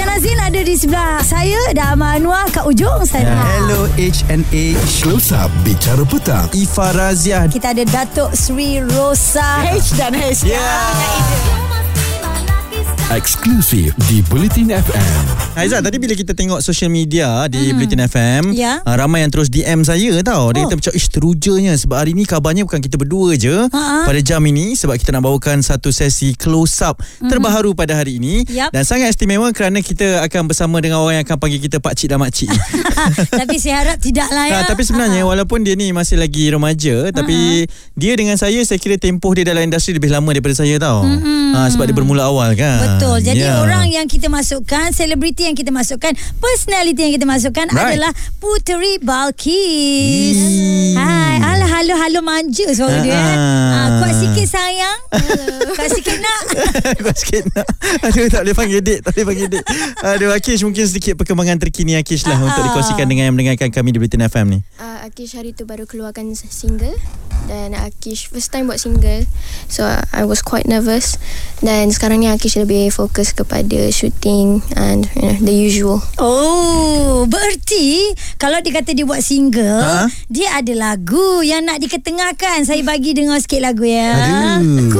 Haizan Azin ada di sebelah saya dan Amal Anwar kat ujung sana. Hello HNA Close Up Bicara Petang Ifa Razia Kita ada Datuk Sri Rosa. H dan H. Eksklusif di Bulletin FM Haizat tadi bila kita tengok social media Di Bulletin FM Ya. ah, Ramai yang terus DM saya tau Dia Oh. kata macam Ish terujanya Sebab hari ni kabarnya Bukan kita berdua je Ha-ha. Pada jam ini Sebab kita nak bawakan Satu sesi close up Terbaru pada hari ini Yap. Dan sangat istimewa Kerana kita akan bersama Dengan orang yang akan panggil kita Pakcik dan Makcik Tapi saya harap tidak lah ya. Ha, tapi sebenarnya walaupun dia ni masih lagi remaja tapi dia dengan saya saya kira tempoh dia dalam industri lebih lama daripada saya tau. Ha, sebab dia bermula awal kan. Betul. Jadi Ya. orang yang kita masukkan, selebriti yang kita masukkan, personality yang kita masukkan Right. adalah Puteri Balkis. Ih. Hai, ala halo halo manja suara dia. Ah. Ha, kuat sikit sayang. kuat sikit nak. Kuat sikit nak Aduh tak boleh panggil dek Tak boleh panggil dek Aduh Akish mungkin sedikit perkembangan terkini Akish lah Untuk Ah. dikongsikan dengan yang mendengarkan kami di Bulletin FM ni Uh, Akish hari tu baru keluarkan single dan Akish first time buat single so I was quite nervous dan sekarang ni Akish lebih fokus kepada shooting and you know, the usual Oh, bererti kalau dia kata dia buat single, Ha? dia ada lagu yang nak diketengahkan. Saya bagi dengar sikit lagu ya. Aduh rindu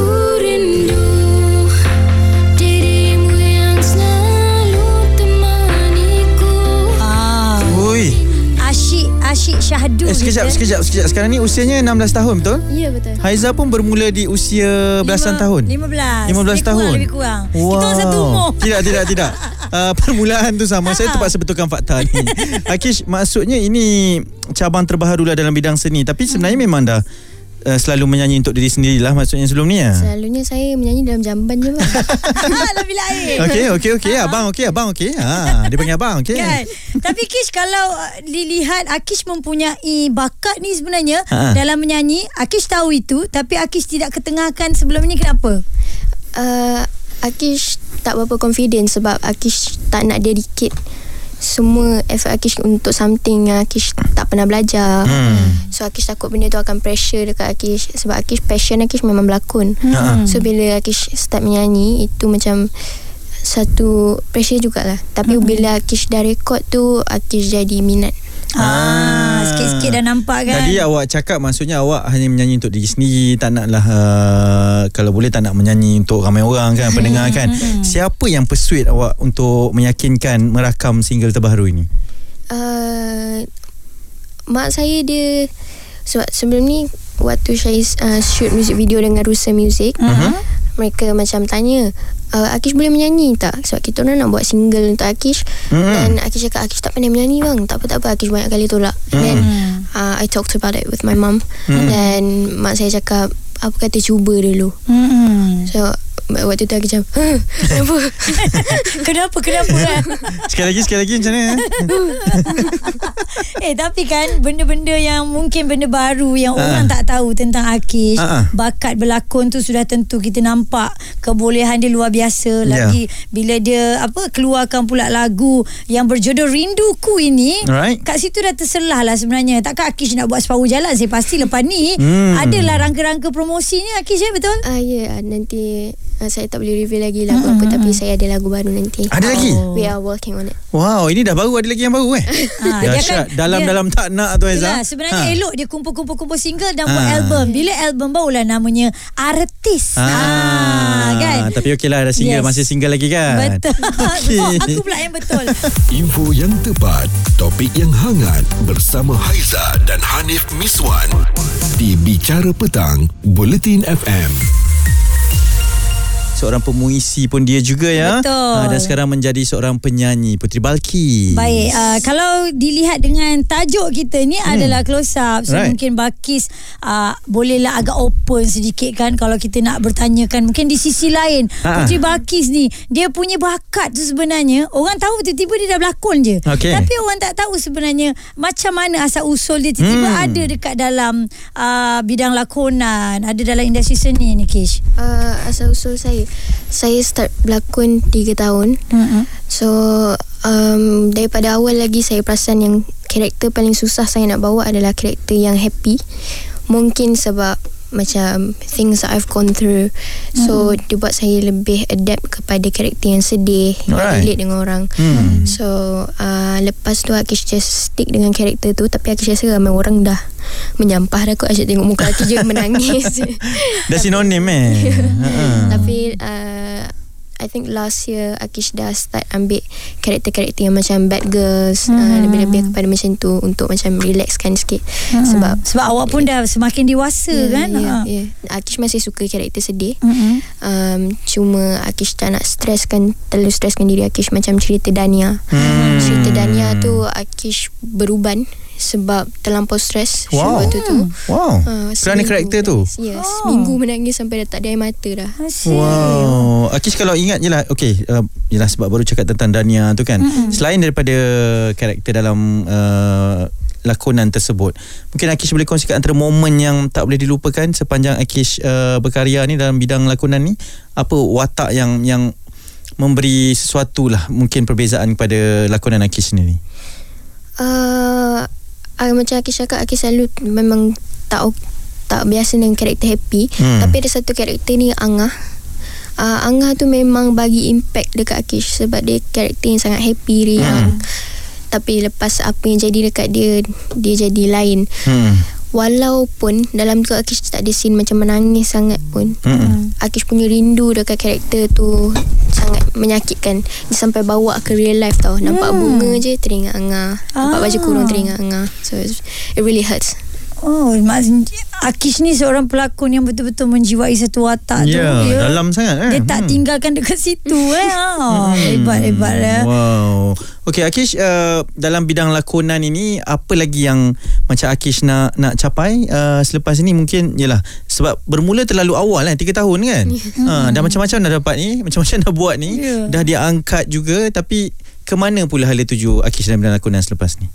sekejap sekejap sekejap. Sekarang ni usianya 16 tahun betul? ya betul. Haiza pun bermula di usia belasan Lima- tahun 15 15 lebih tahun. kurang, Lebih kurang. Kita orang satu umur. Tidak tidak tidak. Uh, Permulaan tu sama. Saya terpaksa betulkan fakta ni. Akish maksudnya ini Cabang terbaru lah dalam bidang seni. Tapi sebenarnya Hmm. memang dah uh, Selalu menyanyi untuk diri sendirilah Maksudnya sebelum ni ya? Selalunya saya menyanyi dalam jamban je bang Lebih lain. Okey okey okey. Abang okey abang okey. Ha dia panggil abang okey. Kan? Tapi Kish kalau uh, dilihat Akish mempunyai bakat ni sebenarnya Ha. dalam menyanyi, Akish tahu itu tapi Akish tidak ketengahkan sebelum ni kenapa? uh, Akish tak berapa confident sebab Akish tak nak dedicate semua effort Akish untuk something yang Akish tak pernah belajar. Hmm. So Akish takut benda tu akan pressure dekat Akish sebab Akish passion Akish memang berlakon. Ha. So bila Akish start menyanyi itu macam satu pressure jugalah. Tapi bila Akish dah record tu Akish jadi minat. Ah, sikit-sikit dah nampak kan? Tadi awak cakap maksudnya awak hanya menyanyi untuk diri sendiri, tak naklah uh, kalau boleh tak nak menyanyi untuk ramai orang kan, pendengar kan. Siapa yang persuade awak untuk meyakinkan merakam single terbaru ini? Uh, mak saya dia sebab sebelum ni waktu saya uh, shoot music video dengan Rusa Music Uh-huh. mereka macam tanya uh, Akish boleh menyanyi tak? Sebab kita orang nak buat single untuk Akish. Mm-mm. dan Akish cakap Akish tak pandai menyanyi bang. Tak apa tak apa Akish banyak kali tolak. Then uh, I talked about it with my mum. Dan mak saya cakap apa kata cuba dulu? Hmm. so waktu tu Akish macam "Huh, kenapa kenapa kenapa kan? Sekali lagi sekali lagi macam mana? eh tapi kan benda-benda yang mungkin benda baru yang Ah. orang tak tahu tentang Akish, Ah, ah. bakat berlakon tu sudah tentu kita nampak kebolehan dia luar biasa Ya. lagi bila dia apa keluarkan pula lagu yang berjodoh Rinduku ini. Alright. Kat situ dah terselah lah sebenarnya. Takkan Akish nak buat separuh jalan saya pasti lepas ni Hmm. adalah rangka-rangka promosinya Akish ya betul? Ah ya yeah, nanti uh, saya tak boleh reveal lagi lagu apa tapi saya ada lagu baru nanti. Ada lagi? We are working on it. Wow, ini dah baru ada lagi yang baru eh. Ah, dia Dahsyat. kan- Dalam-dalam tak nak tu Aizah. Yelah, sebenarnya Ha. elok dia kumpul-kumpul-kumpul single dan buat Ah. album. Bila album barulah namanya artis. Ah, Ah, kan? Tapi okey lah ada single Yes. Masih single lagi kan Betul. Okey. Oh, aku pula yang betul. Info yang tepat Topik yang hangat Bersama Haiza dan Hanif Miswan Di Bicara Petang Bulletin FM Seorang pemuisi pun dia juga ya Betul. Ah, Dan sekarang menjadi seorang penyanyi Putri Balki Baik, uh, kalau dilihat dengan tajuk kita ni hmm. adalah close up. So Right. mungkin Bakis uh, bolehlah agak open sedikit kan kalau kita nak bertanyakan mungkin di sisi lain. Ha. Putri Bakis ni dia punya bakat tu sebenarnya orang tahu tiba-tiba dia dah berlakon je. Okey. Tapi orang tak tahu sebenarnya macam mana asal usul dia tiba-tiba Hmm. ada dekat dalam uh, bidang lakonan, ada dalam industri seni ni Kish. Uh, asal usul saya saya start berlakon 3 tahun. Mm-hmm. So um, daripada awal lagi saya perasan yang karakter paling susah saya nak bawa adalah karakter yang happy. Mungkin sebab macam things that I've gone through. So dia buat saya lebih adapt kepada karakter yang sedih, Alright. yang relate dengan orang. Hmm. So uh, lepas tu Akish just stick dengan karakter tu tapi Akish rasa ramai orang dah menyampah dah kot asyik tengok muka Akish je menangis. Dah sinonim eh. Tapi uh, I think last year Akish dah start ambil karakter-karakter yang macam bad girls hmm. uh, lebih-lebih kepada macam tu untuk macam relaxkan sikit Hmm. sebab Sebab awak pun dah semakin dewasa Ya, kan Ha. ya. Akish masih suka karakter sedih Mm-mm. um, Cuma Akish tak nak streskan Terlalu streskan diri Akish Macam cerita Dania Hmm. Cerita Dania tu Akish beruban Sebab terlampau stres Wow. Waktu tu Wow. Uh, Kerana seminggu karakter tu. Ya, Oh. seminggu menangis sampai dah tak ada air mata dah. Asyik. Wow. Akish kalau ingat je lah Okay uh, Yelah sebab baru cakap tentang Dania tu kan mm-hmm. Selain daripada Karakter dalam uh, Lakonan tersebut Mungkin Akish boleh kongsikan Antara momen yang Tak boleh dilupakan Sepanjang Akish uh, Berkarya ni Dalam bidang lakonan ni Apa watak yang Yang Memberi sesuatu lah Mungkin perbezaan Kepada lakonan Akish sendiri Uh, uh, macam Akish cakap Akish selalu memang tak tak biasa dengan karakter happy Hmm. tapi ada satu karakter ni Angah uh, Angah tu memang bagi impact dekat Akish sebab dia karakter yang sangat happy riang tapi lepas apa yang jadi dekat dia dia jadi lain hmm. Walaupun dalam tu Akish tak ada scene macam menangis sangat pun Mm-mm. Akish punya rindu dekat karakter tu sangat menyakitkan. Dia sampai bawa ke real life tau. Nampak bunga je teringat Angah. Nampak baju Ah. kurung teringat Angah. So it really hurts Oh, maksudnya Akish ni seorang pelakon yang betul-betul menjiwai satu watak tu. Ya Dalam sangat eh? Dia tak tinggalkan dekat situ eh. Ha. Hebat hebat eh. Wow. Okay Akish uh, dalam bidang lakonan ini apa lagi yang macam Akish nak nak capai uh, selepas ini mungkin yalah sebab bermula terlalu awal kan 3 tahun kan. ha dah macam-macam dah dapat ni, macam-macam dah buat ni, Ya. dah dia angkat juga tapi ke mana pula hala tuju Akish dalam bidang lakonan selepas ni?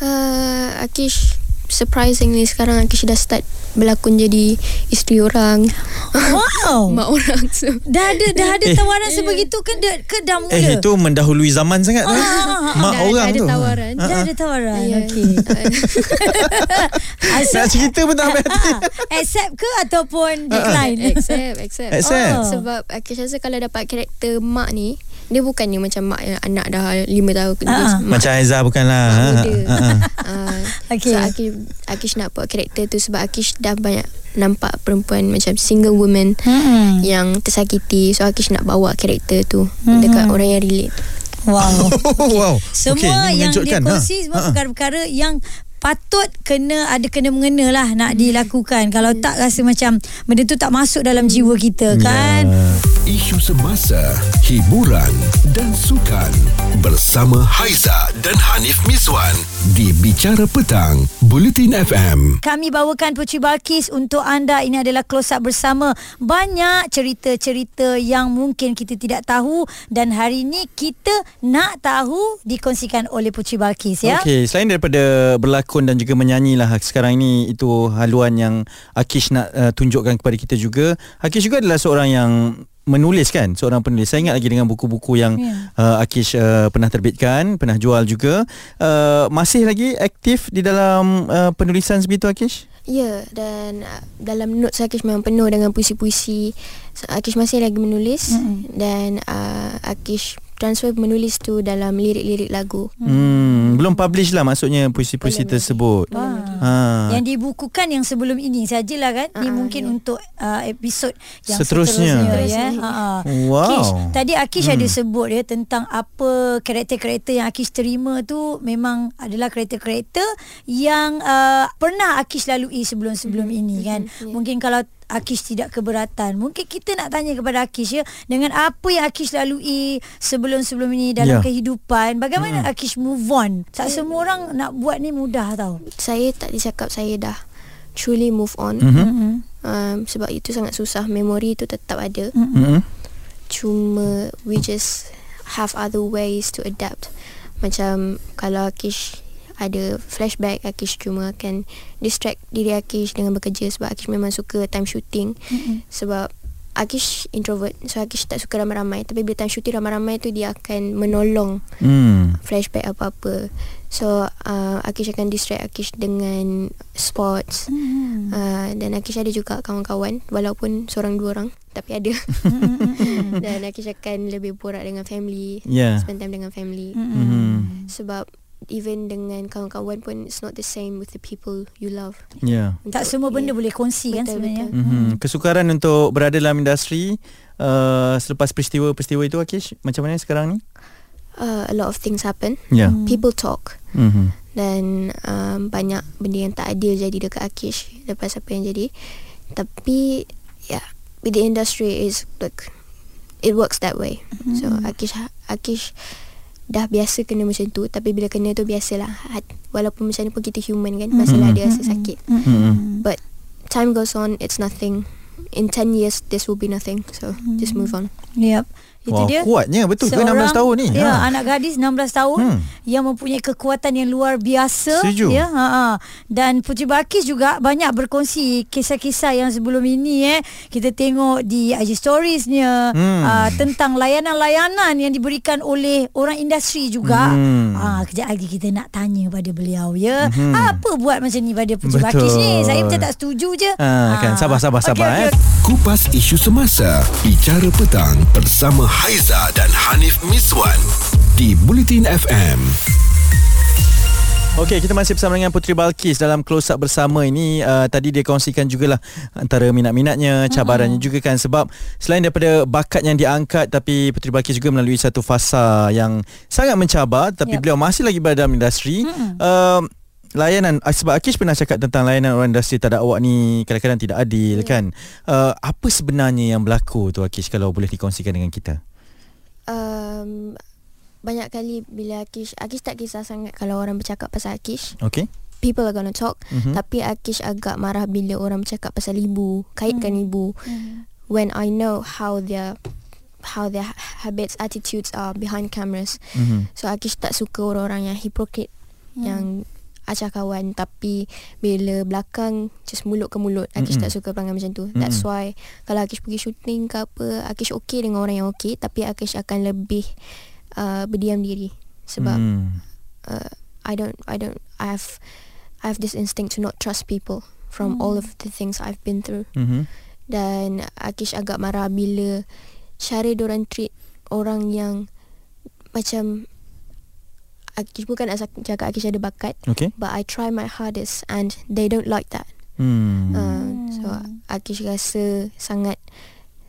uh, Akish Surprisingly sekarang Akish dah start berlakon jadi isteri orang Wow. Mak orang so Dah ada dah ada tawaran sebegitu ke dah, ke dah mula? Eh itu mendahului zaman sangat tu. Ah, Mak dah- orang dah ada tu. tawaran. Ha, Dah ha. ada tawaran. Ya. Okey. Nak cerita pun tak ambil hati. Accept ke ataupun decline? Accept Accept Accept. Oh. Sebab Akish rasa kalau dapat karakter mak ni Dia bukannya macam mak yang anak dah 5 tahun dia Ah. mak Macam Aiza bukanlah. Ha. Ah, Okey. So Akish, Akish nak buat karakter tu sebab Akish dah banyak nampak perempuan macam single woman Hmm. yang tersakiti. So Akish nak bawa karakter tu Hmm. dekat orang yang relate. Wow. wow. Semua ini yang dia ha. kongsi semua Ha, ha. perkara-perkara yang patut kena ada kena mengena lah nak dilakukan kalau tak rasa macam benda tu tak masuk dalam jiwa kita kan Ya. Isu semasa, hiburan dan sukan bersama Haiza dan Hanif Miswan di Bicara Petang, Bulletin FM. Kami bawakan Puci Balkis untuk anda. Ini adalah close up bersama. Banyak cerita-cerita yang mungkin kita tidak tahu dan hari ini kita nak tahu dikongsikan oleh Puci Balkis ya. Okey, selain daripada berlakon dan juga menyanyi lah sekarang ini itu haluan yang Akish nak uh, tunjukkan kepada kita juga. Akish juga adalah seorang yang menulis kan seorang penulis saya ingat lagi dengan buku-buku yang Ya. uh, Akish uh, pernah terbitkan pernah jual juga uh, masih lagi aktif di dalam uh, penulisan sebegitu Akish Ya, dan uh, dalam notes Akish memang penuh dengan puisi-puisi. So, Akish masih lagi menulis Mm-mm. dan uh, Akish transfer menulis tu dalam lirik-lirik lagu. hmm, belum publish lah maksudnya puisi-puisi Belum tersebut Ah. ha. Yang dibukukan yang sebelum ini sajalah kan. Ni Ah, mungkin ya. untuk uh, episod yang Seterusnya. seterusnya, ya. Ha. Wow. Akish, tadi Akish Hmm. ada sebut ya tentang apa karakter-karakter yang Akish terima tu memang adalah karakter-karakter yang uh, pernah Akish lalui sebelum-sebelum ini kan. ya. Mungkin kalau Akish tidak keberatan. Mungkin kita nak tanya kepada Akish ya dengan apa yang Akish lalui sebelum-sebelum ini dalam Ya. kehidupan, bagaimana Akish move on? Tak semua orang nak buat ni mudah tau. Saya tak dicakap saya dah truly move on. Mhm. Mm-hmm. Um, sebab itu sangat susah. Memori tu tetap ada. Mhm. Cuma we just have other ways to adapt. Macam kalau Akish ada flashback Akish cuma akan distract diri Akish dengan bekerja sebab Akish memang suka time shooting Mm-mm. sebab Akish introvert So Akish tak suka ramai-ramai Tapi bila time shooting ramai-ramai tu Dia akan menolong Hmm. Flashback apa-apa So uh, Akish akan distract Akish dengan Sports Hmm. uh, Dan Akish ada juga kawan-kawan Walaupun seorang dua orang Tapi ada Dan Akish akan lebih borak dengan family Yeah. Spend time dengan family Hmm. Sebab Even dengan kawan-kawan pun It's not the same with the people you love Yeah. Tak Untuk- semua benda yeah. boleh kongsi kan Betul, sebenarnya. betul. Mm-hmm. Kesukaran untuk berada dalam industri uh, selepas peristiwa-peristiwa itu Akish macam mana sekarang ni? uh, A lot of things happen. Yeah. People talk Mm-hmm. Dan um, banyak benda yang tak adil jadi dekat Akish Lepas apa yang jadi Tapi Yeah With the industry is like It works that way So Akish Akish Dah biasa kena macam tu Tapi bila kena tu biasalah. Hat- Walaupun macam ni pun kita human kan Masalah dia rasa sakit. Mm-hmm. But Time goes on It's nothing. In 10 years This will be nothing. So just move on. Yep. Itu Wah, dia. kuatnya betul ke 16 tahun ni? Ya, Ha. anak gadis 16 tahun Hmm. yang mempunyai kekuatan yang luar biasa. Setuju. Ya, ha, ha. Dan Putri Balkis juga banyak berkongsi kisah-kisah yang sebelum ini eh kita tengok di IG storiesnya Hmm. uh, tentang layanan-layanan yang diberikan oleh orang industri juga. Hmm. Ah, kejap lagi kita nak tanya pada beliau ya. Hmm. Apa buat macam ni pada Putri Betul. Balkis ni? Saya macam tak setuju je. Ah, kan. Sabar, sabar, sabar, Okey, okey, eh. okey. Kupas isu semasa Bicara petang Bersama Haiza dan Hanif Miswan Di Bulletin FM Okey, kita masih bersama dengan Putri Balkis dalam close up bersama ini. Uh, tadi dia kongsikan jugalah antara minat-minatnya, cabarannya juga kan sebab selain daripada bakat yang diangkat tapi Putri Balkis juga melalui satu fasa yang sangat mencabar tapi Yep. beliau masih lagi berada dalam industri. Uh, layanan ah, sebab Akish pernah cakap tentang layanan orang industri tak ada awak ni kadang-kadang tidak adil Ya. kan. Uh, apa sebenarnya yang berlaku tu Akish kalau boleh dikongsikan dengan kita? um, Banyak kali Bila Akish Akish tak kisah sangat Kalau orang bercakap pasal Akish Okey. People are gonna talk Mhm. Tapi Akish agak marah Bila orang bercakap pasal ibu Kaitkan ibu When I know How their How their habits Attitudes are Behind cameras Mhm. So Akish tak suka orang-orang yang hypocrite Yang acah kawan Tapi Bila belakang Just mulut ke mulut Akish Mm-mm. tak suka perangai macam tu That's Mm-mm. why Kalau Akish pergi shooting ke apa Akish okay dengan orang yang okay Tapi Akish akan lebih uh, Berdiam diri Sebab Hmm. uh, I don't I don't I have I have this instinct to not trust people From all of the things I've been through Mhm. dan Akish agak marah bila cara diorang treat orang yang macam Akish bukan nak cakap Akish ada bakat Okey. but I try my hardest and they don't like that. Hmm. Uh, so Akish rasa sangat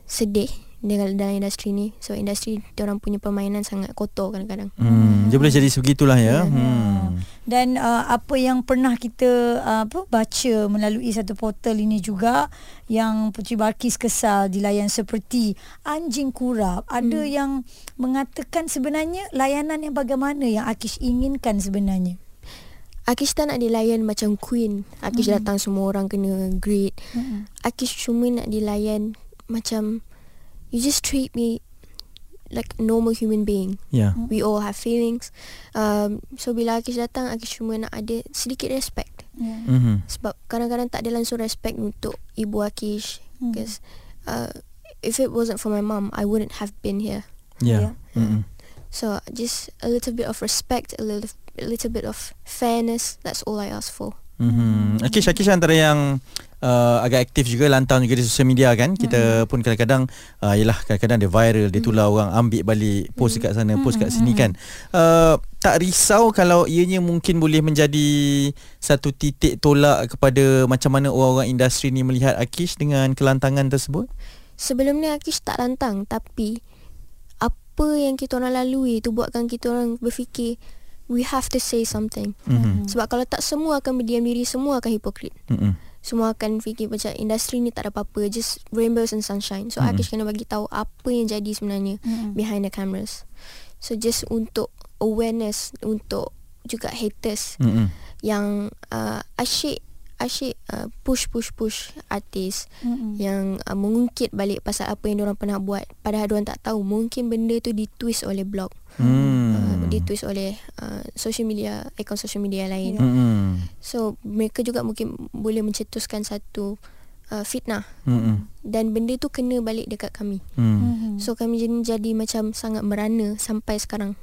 sedih dengan dalam industri ni. So industri diorang punya permainan sangat kotor kadang-kadang. Hmm, dia boleh jadi sebegitulah ya. Ya. Hmm. Dan uh, apa yang pernah kita uh, apa baca melalui satu portal ini juga yang Putri Balkis kesal dilayan seperti anjing kurap. Ada yang mengatakan sebenarnya layanan yang bagaimana yang Akish inginkan sebenarnya. Akish tak nak dilayan macam queen. Akish Hmm. datang semua orang kena greet. Mm-mm. Akish cuma nak dilayan macam you just treat me like normal human being. Ya. We all have feelings. Um, so bila Akish datang, Akish cuma nak ada sedikit respect. Yeah. Mhm. Sebab kadang-kadang tak ada langsung respect untuk ibu Akish. Hmm. Because uh, if it wasn't for my mum, I wouldn't have been here. Ya. Mhm. So just a little bit of respect, a little a little bit of fairness. That's all I ask for. Mhm. Akish Akish antara yang uh, agak aktif juga lantang juga di sosial media kan. Kita pun kadang-kadang uh, yalah kadang-kadang dia viral, dia tular orang ambil balik post dekat sana, post kat sini kan. Uh, tak risau kalau ianya mungkin boleh menjadi satu titik tolak kepada macam mana orang-orang industri ni melihat Akish dengan kelantangan tersebut? Sebelum ni Akish tak lantang tapi apa yang kita orang lalui tu buatkan kita orang berfikir we have to say something. Mhm. Sebab kalau tak semua akan berdiam diri, semua akan hipokrit. Mhm. Semua akan fikir macam industri ni tak ada apa-apa, just rainbows and sunshine. So Mm-mm. Akish kena bagi tahu apa yang jadi sebenarnya Mm-mm. behind the cameras. So just untuk awareness untuk juga haters Mhm. yang uh, asyik asyik uh, push push push artis Mm-mm. yang uh, mengungkit balik pasal apa yang diorang pernah buat padahal diorang tak tahu mungkin benda tu ditwist oleh blog Hmm. uh, ditwist oleh uh, social media akaun social media lain Hmm. so mereka juga mungkin boleh mencetuskan satu uh, fitnah Mm-mm. dan benda tu kena balik dekat kami. Hmm. So kami jadi, jadi macam sangat merana sampai sekarang.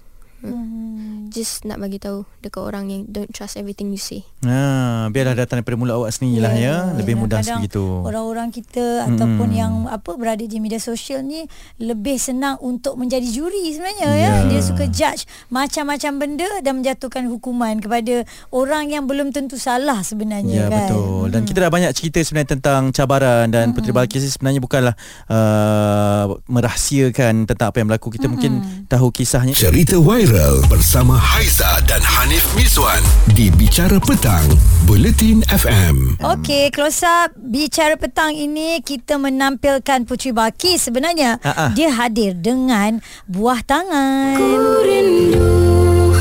Hmm. Just nak bagi tahu dekat orang yang don't trust everything you say. Ha, biarlah datang daripada mulut awak sendirilah ya. Lebih mudah Kadang-kadang segitu. Orang-orang kita ataupun yang apa berada di media sosial ni lebih senang untuk menjadi juri sebenarnya ya. Ya. Dia suka judge macam-macam benda dan menjatuhkan hukuman kepada orang yang belum tentu salah sebenarnya Ya kan. betul Dan kita dah banyak cerita sebenarnya Tentang cabaran Dan Puteri Balkis sebenarnya bukanlah uh, Merahsiakan Tentang apa yang berlaku Kita mungkin tahu kisahnya Cerita viral bersama Haiza dan Hanif Miswan di Bicara Petang, Buletin FM. Okey, close up bicara petang ini kita menampilkan Putri Balkis sebenarnya Ha-ha. dia hadir dengan buah tangan. rindu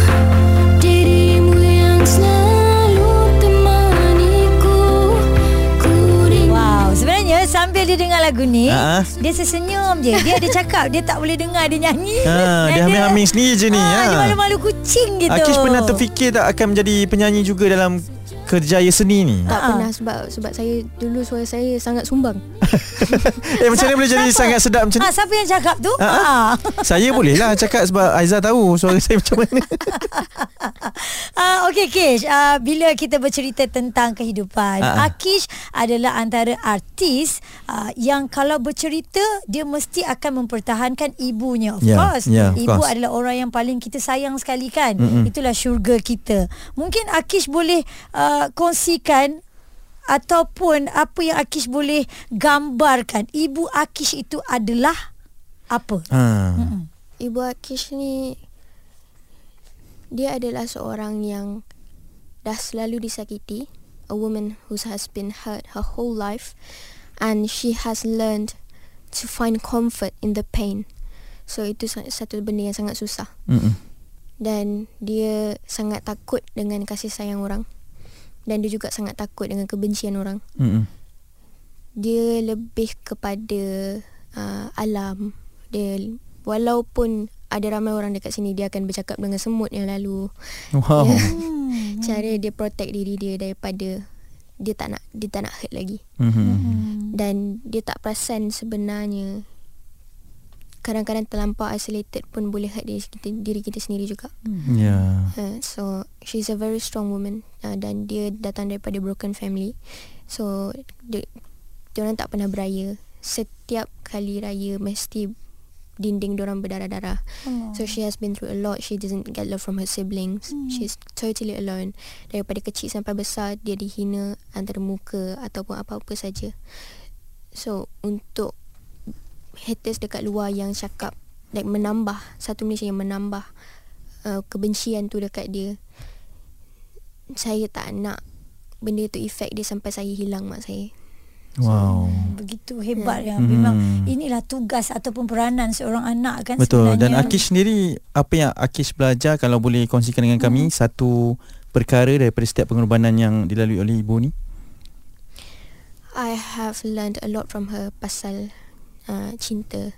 dirimu yang selalu sambil dia dengar lagu ni, Ha-ha. dia sesenyum je. Dia ada cakap, dia tak boleh dengar dia nyanyi. Ha, dia humming-humming sendiri je ni, Ha, ha. Dia malu-malu kucing gitu. Akish pernah terfikir tak Akan menjadi penyanyi juga Dalam kerjaya seni ni Tak Ha-ha. pernah sebab sebab saya dulu suara saya sangat sumbang. Eh macam mana boleh jadi Siapa? Sangat sedap macam ni Ha, siapa yang cakap tu? Ha, ha. Ha. Saya boleh lah cakap Sebab Aiza tahu Suara saya macam mana Ah, Okey Kish, uh, bila kita bercerita tentang kehidupan, ah. Akish adalah antara artis uh, yang kalau bercerita dia mesti akan mempertahankan ibunya. Of Ya, course. ya, of Ibu course. adalah orang yang paling kita sayang sekali kan. Mm-mm. Itulah syurga kita. Mungkin Akish boleh uh, kongsikan ataupun apa yang Akish boleh gambarkan ibu Akish itu adalah apa? ha. Ibu Akish ni dia adalah seorang yang dah selalu disakiti, a woman who has been hurt her whole life and she has learned to find comfort in the pain. So itu sa- satu benda yang sangat susah Mm-mm. dan dia sangat takut dengan kasih sayang orang dan dia juga sangat takut dengan kebencian orang. Mm-mm. Dia lebih kepada uh, alam. Dia walaupun ada ramai orang dekat sini dia akan bercakap dengan semut yang lalu. Wow Ya. Cara dia protect diri dia daripada dia tak nak dia tak nak hurt lagi. Mhm. Dan dia tak perasan sebenarnya kadang-kadang terlampau isolated pun boleh hurt diri kita, diri kita sendiri juga. Ya Uh, so she's a very strong woman uh, dan dia datang daripada broken family. So dia orang tak pernah beraya. Setiap kali raya mesti dinding orang berdarah-darah. Oh. So she has been through a lot. She doesn't get love from her siblings. She's totally alone. Daripada kecil sampai besar dia dihina antara muka ataupun apa-apa saja. So untuk haters dekat luar yang cakap like menambah satu Malaysia yang menambah uh, kebencian tu dekat dia saya tak nak benda tu efek dia sampai saya hilang mak saya Wow Begitu hebat ya. Hmm. Memang inilah tugas ataupun peranan seorang anak kan Betul sebenarnya. Dan Akish sendiri Apa yang Akish belajar Kalau boleh kongsikan dengan kami Satu perkara Daripada setiap pengorbanan Yang dilalui oleh ibu ni I have learned a lot from her pasal uh, cinta.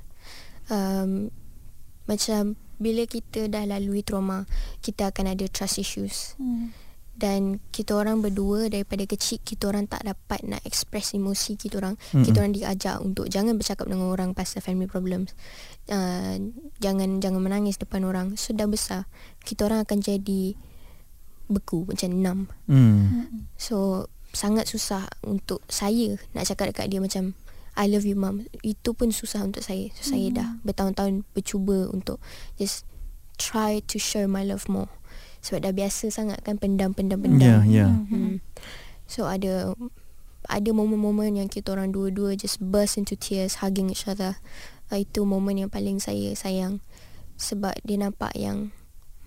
Um, macam bila kita dah lalui trauma, kita akan ada trust issues. Hmm. Dan kita orang berdua daripada kecil kita orang tak dapat nak express emosi kita orang. Mm-mm. Kita orang diajar untuk jangan bercakap dengan orang pasal family problems. Uh, jangan jangan menangis depan orang. Sudah besar, kita orang akan jadi beku macam numb. hmm. So sangat susah untuk saya nak cakap dekat dia macam I love you mum. Itu pun susah untuk saya. So saya dah bertahun-tahun bercuba untuk just try to show my love more. Sebab dah biasa sangat kan pendam-pendam-pendam. Ya ya Hmm. So ada ada momen-momen yang kita orang dua-dua just burst into tears hugging each other. Uh, itu momen yang paling saya sayang sebab dia nampak yang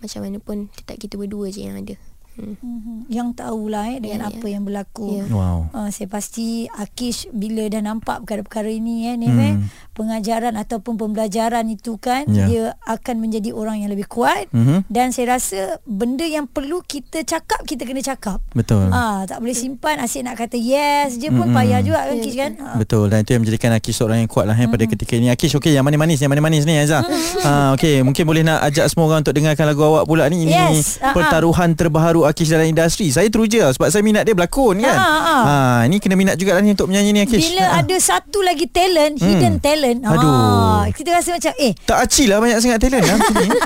macam mana pun tetap kita berdua je yang ada. Hmm. Mhm. Yang tahulah eh dengan Ya, apa ya. yang berlaku. Ya. Wow Uh, saya pasti Akish bila dah nampak perkara-perkara ini eh, Nif, Hmm. eh pengajaran ataupun pembelajaran itu kan Ya. dia akan menjadi orang yang lebih kuat Mhm. dan saya rasa benda yang perlu kita cakap kita kena cakap. Betul Ah tak boleh simpan asyik nak kata yes je pun Mm-mm. payah juga kan Ya, Kish kan. Ah. Betul dan itu yang menjadikan Akish seorang yang kuat lah eh, pada ketika ini Akish okey yang manis-manis yang manis-manis ni Azhar ha, okey mungkin boleh nak ajak semua orang untuk dengarkan lagu awak pula ni ini Yes, ah. pertaruhan terbaharu Akish dalam industri Saya teruja sebab saya minat dia berlakon kan Ha, ha. ha, Ni kena minat juga lah ni untuk menyanyi ni Akish Bila Ha. ada satu lagi talent, hidden talent. Aduh. Ah, kita rasa macam eh Tak aci lah banyak sangat talent lah macam ni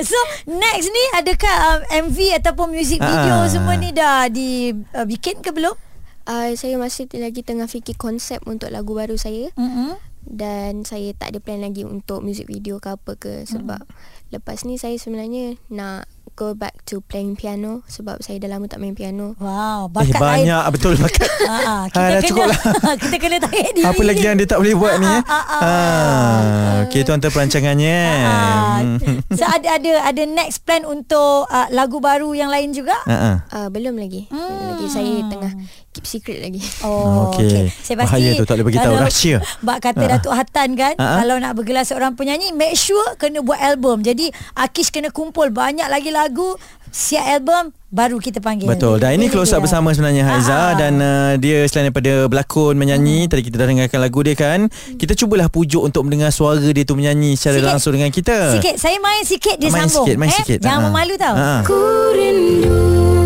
So next ni adakah um, MV ataupun music video Ah. semua ni dah dibikin ke belum? Uh, saya masih lagi tengah fikir konsep untuk lagu baru saya Mm-hmm. dan saya tak ada plan lagi untuk music video ke apa ke sebab lepas ni saya sebenarnya nak go back to playing piano sebab saya dah lama tak main piano. Wow, Eh bakat lain. banyak betul bakat Ha, ha, kita Ah, dah kena cukup lah. kita kena tarik diri. Apa lagi yang dia tak boleh buat ni eh? Ah, ah, ah. Ah, Okey tuan-tuan perancangannya Ah, Hmm. so ada ada ada next plan untuk uh, lagu baru yang lain juga? Ah, ah. Uh, belum lagi. Belum lagi saya tengah keep secret lagi. Oh, Okey. okey. Saya pasti Bahaya tu, tak boleh bagi tahu, kalau rahsia. Bak kata Ha. Datuk Hatan kan, Ha, ha. kalau nak bergelar seorang penyanyi, make sure kena buat album. Jadi Akish kena kumpul banyak lagi lagu, siap album baru kita panggil. Betul Dan ini close up dia. bersama sebenarnya Haiza Ah, ah. Dan uh, dia selain daripada berlakon Menyanyi Tadi kita dah dengarkan lagu dia kan Kita cubalah pujuk Untuk mendengar suara dia tu Menyanyi secara Sikit. langsung dengan kita Sikit, saya main sikit dia Main sambung. sikit, main eh? sikit. Jangan Ha. memalu tau. Ha. Ku rindu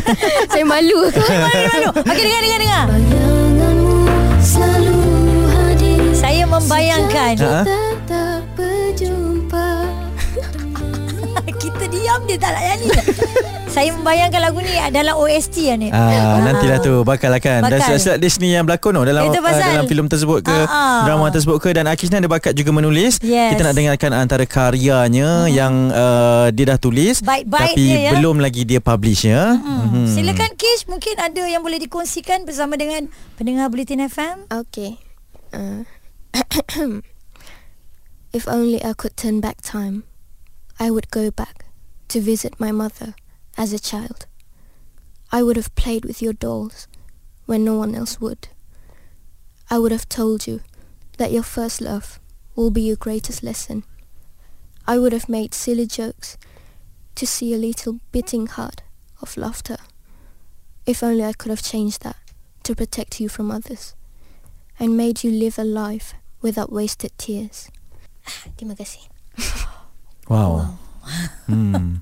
saya malu. Malu, malu. Okey, dengar, dengar, dengar. Bayanganmu selalu hadir Saya membayangkan Ha. Kita tak berjumpa kita diam dia tak nak nyanyi. Saya membayangkan lagu ni dalam OST lah ni. Ah, nantilah tu bakal lah kan Dan silap Disney yang berlakon oh, dalam uh, dalam filem tersebut ke Ah, ah. drama tersebut ke dan Akish ni ada bakat juga menulis. Yes. Kita nak dengarkan antara karyanya yang uh, dia dah tulis Baik-baik tapi dia, ya. belum lagi dia publish ya. Hmm. Silakan Kish mungkin ada yang boleh dikongsikan bersama dengan pendengar Bulletin FM. Okay. Uh, if only I could turn back time, I would go back to visit my mother as a child. I would have played with your dolls when no one else would. I would have told you that your first love will be your greatest lesson. I would have made silly jokes to see a little beating heart of laughter. If only I could have changed that to protect you from others and made you live a life without wasted tears. Terima kasih. Wow. Hmm.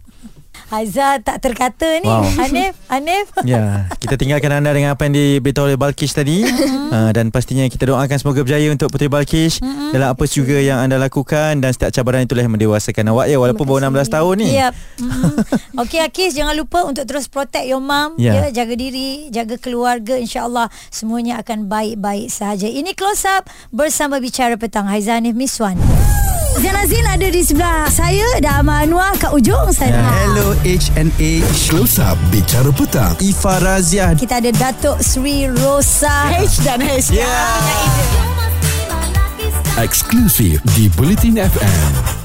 Haiza tak terkata ni. Wow. Hanif, Hanif. Ya, kita tinggalkan anda dengan apa yang diberitahu oleh Balkish tadi uh, dan pastinya kita doakan semoga berjaya untuk Puteri Balkish dalam apa juga yang anda lakukan dan setiap cabaran itulah yang mendewasakan awak ya walaupun baru 16 tahun ni. Yep. Mm. Okey Akis jangan lupa untuk terus protect your mum Ya. ya jaga diri, jaga keluarga insya-Allah semuanya akan baik-baik sahaja. Ini close up bersama bicara petang Haizan Hanif Miswan. Zain Azil ada di sebelah saya dan Ahmad Anwar kat ujung sana. Ya. Hello HNA Close Up Bicara Petang Ifa Razia. Kita ada Datuk Sri Rosa H dan H. Ya. Eksklusif di Bulletin FM